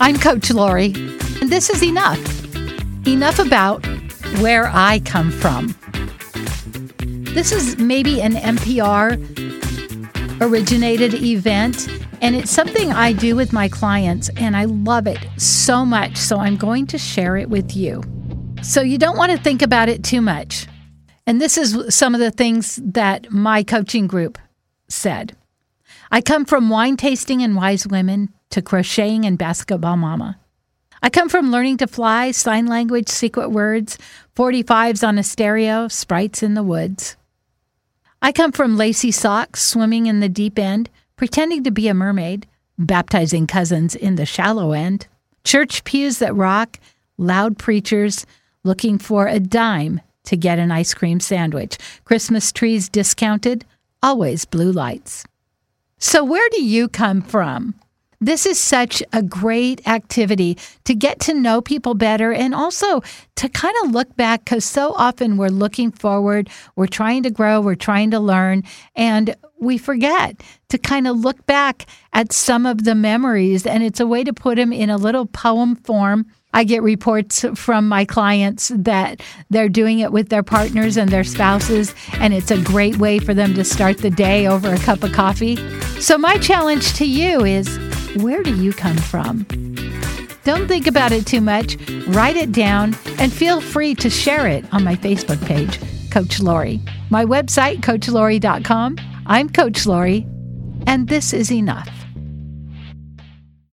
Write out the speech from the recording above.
I'm Coach Lori, and this is enough. Enough about where I come from. This is maybe an NPR originated event, and it's something I do with my clients, and I love it so much. So I'm going to share it with you. So you don't want to think about it too much. And this is some of the things that my coaching group said. I come from wine tasting and wise women to crocheting and basketball mama. I come from learning to fly, sign language, secret words, 45s on a stereo, sprites in the woods. I come from lacy socks, swimming in the deep end, pretending to be a mermaid, baptizing cousins in the shallow end, church pews that rock, loud preachers looking for a dime to get an ice cream sandwich, Christmas trees discounted, always blue lights. So, where do you come from? This is such a great activity to get to know people better and also to kind of look back because so often we're looking forward, we're trying to grow, we're trying to learn, and we forget to kind of look back at some of the memories. And it's a way to put them in a little poem form. I get reports from my clients that they're doing it with their partners and their spouses, and it's a great way for them to start the day over a cup of coffee. So, my challenge to you is where do you come from? Don't think about it too much. Write it down and feel free to share it on my Facebook page, Coach Lori. My website, CoachLori.com. I'm Coach Lori, and this is enough.